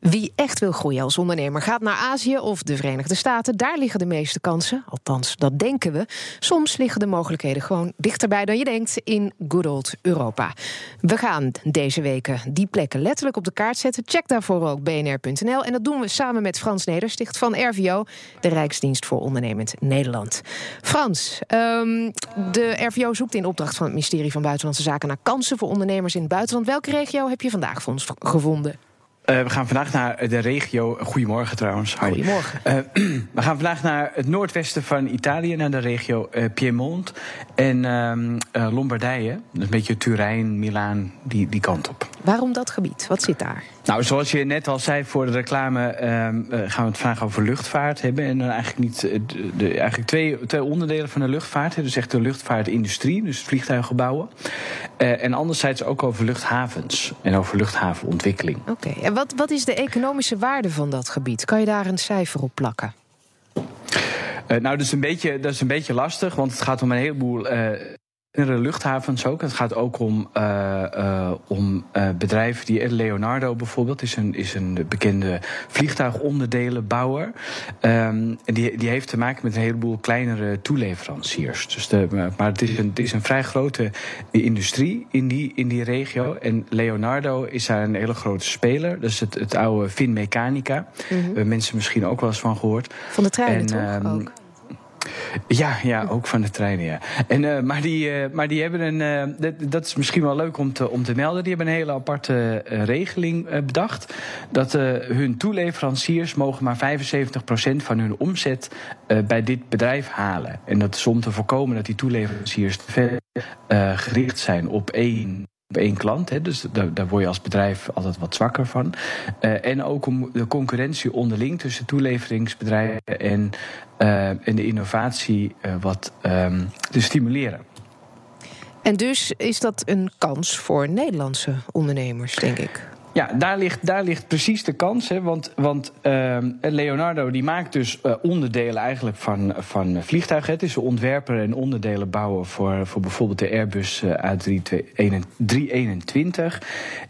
Wie echt wil groeien als ondernemer gaat naar Azië of de Verenigde Staten. Daar liggen de meeste kansen. Althans, dat denken we. Soms liggen de mogelijkheden gewoon dichterbij dan je denkt in good old Europa. We gaan deze weken die plekken letterlijk op de kaart zetten. Check daarvoor ook bnr.nl. En dat doen we samen met Frans Nedersticht van RVO, de Rijksdienst voor Ondernemend Nederland. Frans, um, de RVO zoekt in opdracht van het ministerie van Buitenlandse Zaken naar kansen voor ondernemers in het buitenland. Welke regio heb je vandaag voor ons gevonden? Uh, we gaan vandaag naar de regio. Goedemorgen trouwens. Goedemorgen. Uh, we gaan vandaag naar het noordwesten van Italië, naar de regio uh, Piemont en ehm, Lombardije. Dus een beetje Turijn, Milaan, die, die kant op. Waarom dat gebied? Wat zit daar? Nou, zoals je net al zei voor de reclame, ehm, gaan we het vandaag over luchtvaart hebben. En dan eigenlijk, niet, de, de, eigenlijk twee, twee onderdelen van de luchtvaart. Dus echt de luchtvaartindustrie, dus vliegtuigen bouwen. en anderzijds ook over luchthavens en over luchthavenontwikkeling. Oké, okay wat, wat is de economische waarde van dat gebied? Kan je daar een cijfer op plakken? Uh, nou, dat is, een beetje, dat is een beetje lastig, want het gaat om een heleboel uh, luchthavens ook. Het gaat ook om, uh, uh, om uh, bedrijven die Leonardo bijvoorbeeld is een, is een bekende vliegtuigonderdelenbouwer. Um, en die, die heeft te maken met een heleboel kleinere toeleveranciers. Dus de, maar het is, een, het is een vrij grote industrie in die, in die regio. En Leonardo is daar een hele grote speler. Dat is het, het oude Finmechanica. Mm -hmm. Hebben mensen misschien ook wel eens van gehoord. Van de treinen en, toch um, ook? Ja, ja, ook van de treinen, ja. En, uh, maar, die, uh, maar die hebben een. Uh, dat, dat, is misschien wel leuk om te, om te melden. Die hebben een hele aparte regeling bedacht. Dat hun toeleveranciers mogen maar 75% van hun omzet bij dit bedrijf halen. En dat is om te voorkomen dat die toeleveranciers te ver gericht zijn op één op één klant. Hè, dus daar, daar, word je als bedrijf altijd wat zwakker van. Uh, en ook om de concurrentie onderling tussen toeleveringsbedrijven en, en de innovatie uh, wat um, te stimuleren. En dus is dat een kans voor Nederlandse ondernemers, denk ik. Ja, daar ligt, daar ligt precies de kans. Hè, want want uh, Leonardo die maakt dus uh, onderdelen eigenlijk van, van vliegtuigen. Het is een ontwerper en onderdelen bouwen voor, voor bijvoorbeeld de Airbus A321.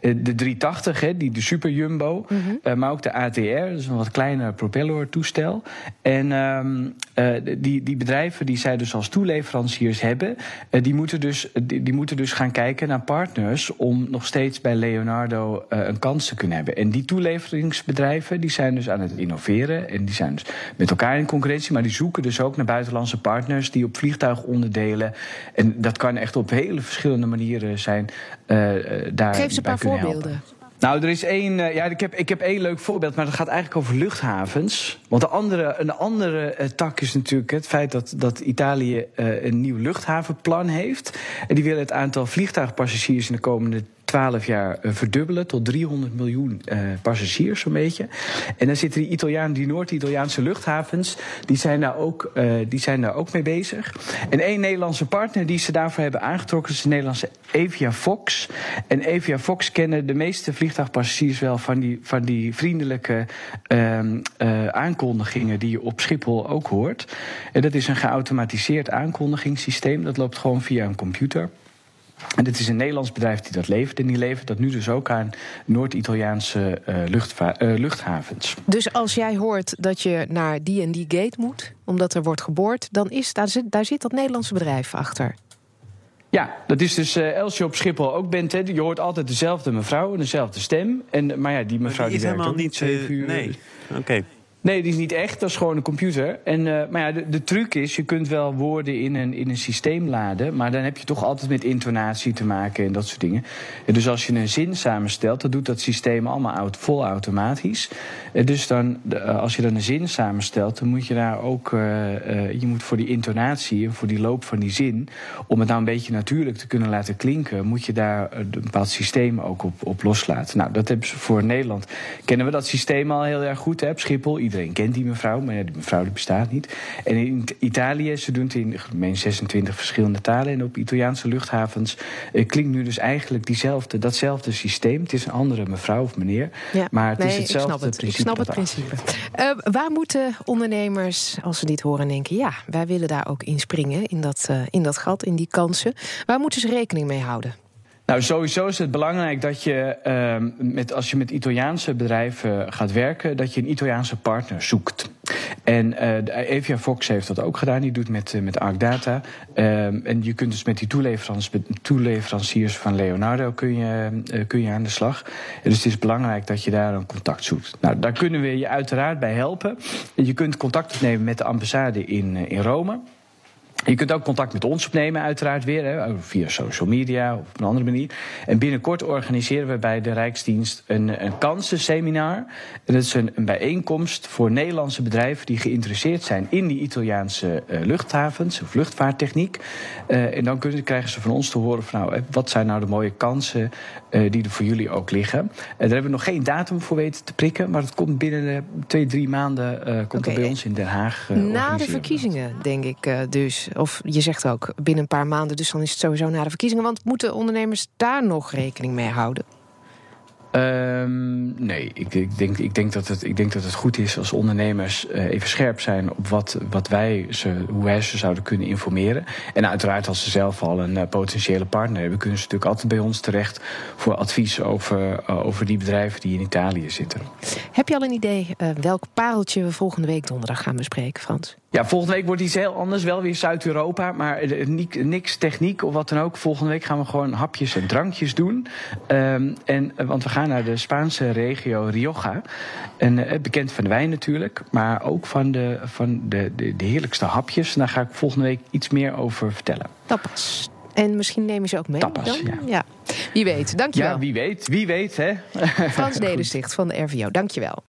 Uh, de 380, hè, die, de Super Jumbo. Mm -hmm. maar ook de ATR, is een wat kleiner propellertoestel. En uh, die, die bedrijven die zij dus als toeleveranciers hebben... die, moeten dus, die, die, moeten dus gaan kijken naar partners... om nog steeds bij Leonardo een kans te kunnen hebben. En die toeleveringsbedrijven die zijn dus aan het innoveren. En die zijn dus met elkaar in concurrentie. Maar die zoeken dus ook naar buitenlandse partners die op vliegtuigonderdelen. En dat kan echt op hele verschillende manieren zijn. Uh, daar Geef ze een paar voorbeelden. Helpen. Nou, er is één. Ja, ik heb, ik heb één leuk voorbeeld, maar dat gaat eigenlijk over luchthavens. Want de andere, een andere tak is natuurlijk het feit dat, dat Italië een nieuw luchthavenplan heeft. En die willen het aantal vliegtuigpassagiers in de komende 12 jaar verdubbelen tot 300 miljoen uh, passagiers, zo'n beetje. En dan zitten die Italianen, die Noord-Italiaanse luchthavens, die zijn, daar ook, uh, die zijn daar ook mee bezig. En één Nederlandse partner die ze daarvoor hebben aangetrokken, is de Nederlandse Evia Fox. En Evia Fox kennen de meeste vliegtuigpassagiers wel van die, van die vriendelijke uh, aankondigingen die je op Schiphol ook hoort. En dat is een geautomatiseerd aankondigingssysteem. Dat loopt gewoon via een computer. En dit is een Nederlands bedrijf die dat levert. En die levert dat nu dus ook aan Noord-Italiaanse uh, uh, luchthavens. Dus als jij hoort dat je naar die en die gate moet, omdat er wordt geboord, dan is daar, zit, daar zit dat Nederlandse bedrijf achter. Ja, dat is dus uh, als je op Schiphol ook bent. Hè, je hoort altijd dezelfde mevrouw en dezelfde stem. En, maar ja, die mevrouw die, die is helemaal niet zeven uur. Nee, oké. Okay. Nee, die is niet echt. Dat is gewoon een computer. En, uh, maar ja, de, de, truc is, je kunt wel woorden in een, in een systeem laden... maar dan heb je toch altijd met intonatie te maken en dat soort dingen. En dus als je een zin samenstelt, dan doet dat systeem allemaal vol automatisch. En dus dan, als je dan een zin samenstelt, dan moet je daar ook... Uh, je moet voor die intonatie voor die loop van die zin... om het nou een beetje natuurlijk te kunnen laten klinken... moet je daar een bepaald systeem ook op, op loslaten. Nou, dat hebben ze voor Nederland. Kennen we dat systeem al heel erg goed, hè? Schiphol, iedereen kent die mevrouw, maar ja, die mevrouw die bestaat niet. En in Italië, ze doen het in meen 26 verschillende talen. En op Italiaanse luchthavens eh, klinkt nu dus eigenlijk diezelfde, datzelfde systeem. Het is een andere mevrouw of meneer, ja, maar het nee, is hetzelfde ik snap het, principe. Ik snap het principe. Uh, waar moeten ondernemers, als ze dit horen, denken... ja, wij willen daar ook in springen, in dat, uh, in dat gat, in die kansen. Waar moeten ze rekening mee houden? Nou, sowieso is het belangrijk dat je, uh, met, als je met Italiaanse bedrijven gaat werken, dat je een Italiaanse partner zoekt. En uh, Evia Fox heeft dat ook gedaan. Die doet met, uh, met ArcData. Uh, en je kunt dus met die toeleveranciers van Leonardo kun je, kun je aan de slag. Dus het is belangrijk dat je daar een contact zoekt. Nou, daar kunnen we je uiteraard bij helpen. Je kunt contact opnemen met de ambassade in, in Rome. Je kunt ook contact met ons opnemen, uiteraard weer, hè, via social media of op een andere manier. En binnenkort organiseren we bij de Rijksdienst een, een kansenseminar. En dat is een, een, bijeenkomst voor Nederlandse bedrijven die geïnteresseerd zijn in die Italiaanse uh, luchthavens of luchtvaarttechniek. Uh, en dan kunnen, krijgen ze van ons te horen van nou, wat zijn nou de mooie kansen uh, die er voor jullie ook liggen. En daar hebben we nog geen datum voor weten te prikken, maar dat komt binnen twee, drie maanden komt okay. bij ons in Den Haag. Na de verkiezingen, denk ik dus. Of je zegt ook binnen een paar maanden, dus dan is het sowieso na de verkiezingen. Want moeten ondernemers daar nog rekening mee houden? Um, nee, ik, ik, denk, ik, denk dat het, ik denk dat het goed is als ondernemers uh, even scherp zijn op wat, wat wij ze, hoe wij ze zouden kunnen informeren. En uiteraard, als ze zelf al een uh, potentiële partner hebben, kunnen ze natuurlijk altijd bij ons terecht voor advies over, uh, over die bedrijven die in Italië zitten. Heb je al een idee welk pareltje we volgende week donderdag gaan bespreken, Frans? Ja, volgende week wordt iets heel anders. Wel weer Zuid-Europa, maar niks techniek of wat dan ook. Volgende week gaan we gewoon hapjes en drankjes doen. Um, en, want we gaan naar de Spaanse regio Rioja. En, bekend van de wijn natuurlijk, maar ook van, de, van de, de, de heerlijkste hapjes. En daar ga ik volgende week iets meer over vertellen. Tapas. En misschien neem je ze ook mee. Tapas, dan? ja. ja. Wie weet, dankjewel. Ja, wie weet, wie weet, hè. Frans Nedersticht van de RVO, dankjewel.